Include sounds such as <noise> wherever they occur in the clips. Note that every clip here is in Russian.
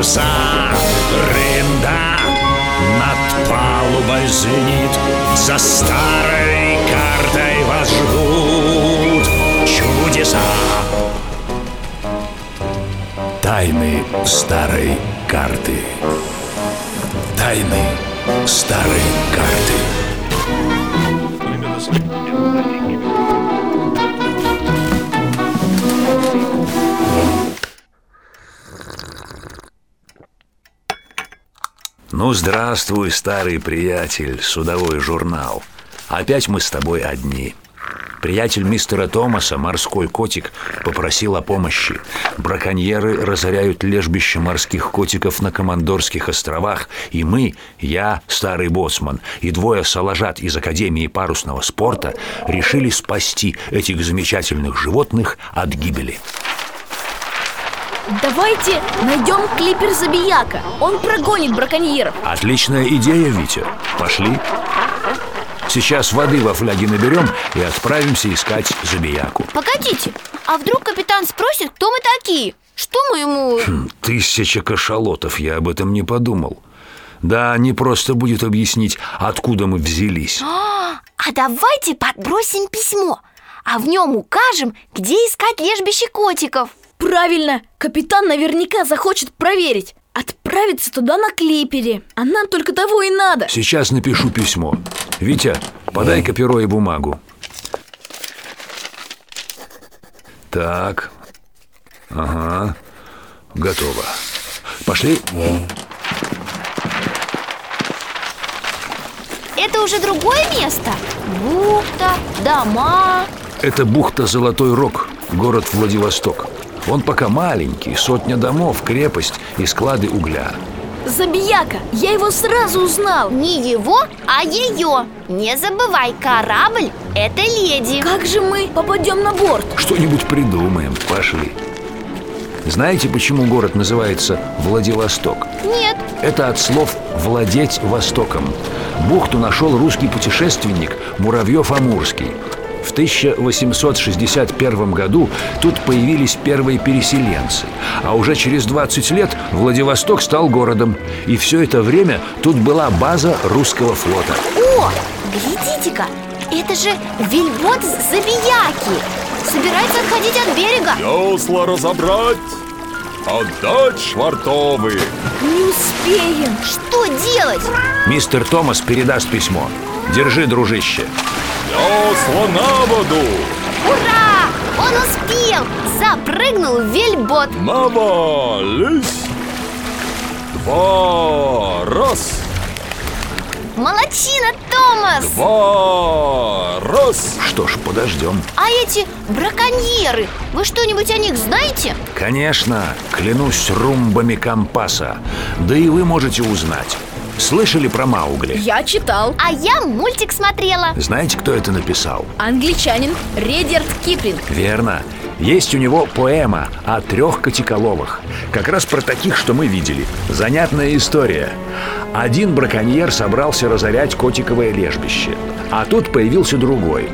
паруса Рында над палубой звенит За старой картой вас ждут чудеса. Тайны старой карты. Тайны старой карты Здравствуй, старый приятель, судовой журнал. Опять мы с тобой одни. Приятель мистера Томаса, морской котик, попросил о помощи. Браконьеры разоряют лежбище морских котиков на Командорских островах, и мы, я, старый боцман, и двое соложат из Академии парусного спорта решили спасти этих замечательных животных от гибели. Давайте найдем клипер Забияка Он прогонит браконьеров Отличная идея, Витя. Пошли. Сейчас воды во фляге наберем и отправимся искать забияку. Погодите, а вдруг капитан спросит, кто мы такие? Что мы ему... Хм, Тысяча кашалотов, я об этом не подумал. Да, не просто будет объяснить, откуда мы взялись. А, а давайте подбросим письмо А в нем укажем, где искать лежбище котиков Правильно, капитан наверняка захочет проверить Отправиться туда на клипере А нам только того и надо Сейчас напишу письмо. Витя, подай-ка перо и бумагу. Так. Ага. Готово. Пошли. Это уже другое место? Бухта, дома Это бухта Золотой Рог, город Владивосток. Он пока маленький, сотня домов, крепость и склады угля. Забияка, я его сразу узнал Не его, а ее Не забывай, корабль – это леди Как же мы попадем на борт? Что-нибудь придумаем, пошли. Знаете, почему город называется Владивосток? Нет, Это от слов «владеть Востоком». Бухту нашел русский путешественник Муравьев-Амурский. В 1861 году тут появились первые переселенцы, а уже через 20 лет Владивосток стал городом. И все это время тут была база русского флота. О, глядите-ка, это же вельбот Забияки Собирается отходить от берега Весла разобрать, отдать швартовы Не успеем Что делать? Мистер Томас передаст письмо. Держи, дружище. Весла на воду, Ура! Он успел! Запрыгнул в вельбот навались Два, раз, Молодчина, Томас! два, раз Что ж, подождем. А эти браконьеры, вы что-нибудь о них знаете? Конечно, клянусь румбами компаса. Да и вы можете узнать. Слышали про Маугли? Я читал А я мультик смотрела Знаете, кто это написал? Англичанин Редерт Киплинг Верно. Есть у него поэма о трех котиколовах. Как раз про таких, что мы видели. Занятная история. Один браконьер собрался разорять котиковое лежбище. А тут появился другой.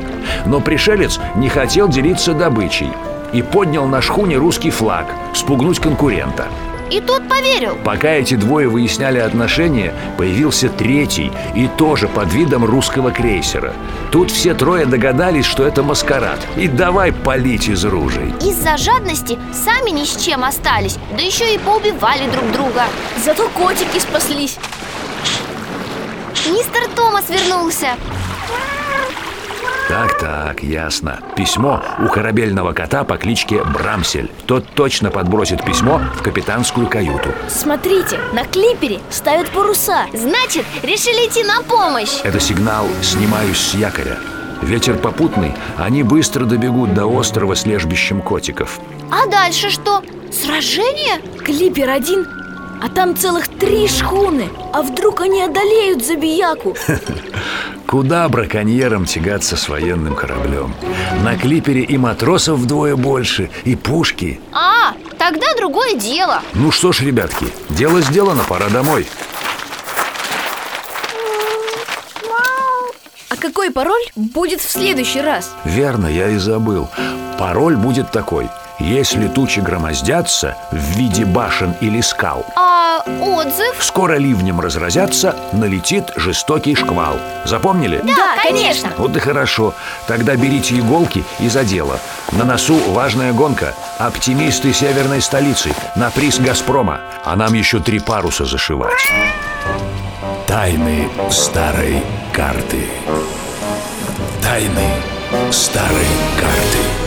Но пришелец не хотел делиться добычей и поднял на шхуне русский флаг, спугнуть конкурента. И тот поверил Пока эти двое выясняли отношения, появился третий и тоже под видом русского крейсера. Тут все трое догадались, что это маскарад. И давай палить из ружей. Из-за жадности сами ни с чем остались Да еще и поубивали друг друга Зато котики спаслись Мистер Томас вернулся Так-так, ясно. Письмо у корабельного кота по кличке Брамсель. Тот точно подбросит письмо в капитанскую каюту. Смотрите, на клипере ставят паруса Значит, решили идти на помощь Это сигнал «Снимаюсь с якоря». Ветер попутный, они быстро добегут до острова с лежбищем котиков. А дальше что? Сражение? Клипер один А там целых три шхуны А вдруг они одолеют Забияку? <laughs> Куда браконьерам тягаться с военным кораблем? На клипере и матросов вдвое больше, и пушки. А, тогда другое дело. Ну что ж, ребятки, дело сделано, пора домой. А какой пароль будет в следующий раз? Верно, я и забыл. Пароль будет такой. Если тучи громоздятся в виде башен или скал. А отзыв? Скоро ливнем разразятся, налетит жестокий шквал Запомнили? Да, конечно Вот и хорошо. Тогда берите иголки и за дело. На носу важная гонка. Оптимисты северной столицы. На приз «Газпрома». А нам еще три паруса зашивать. Тайны старой карты. Тайны старой карты.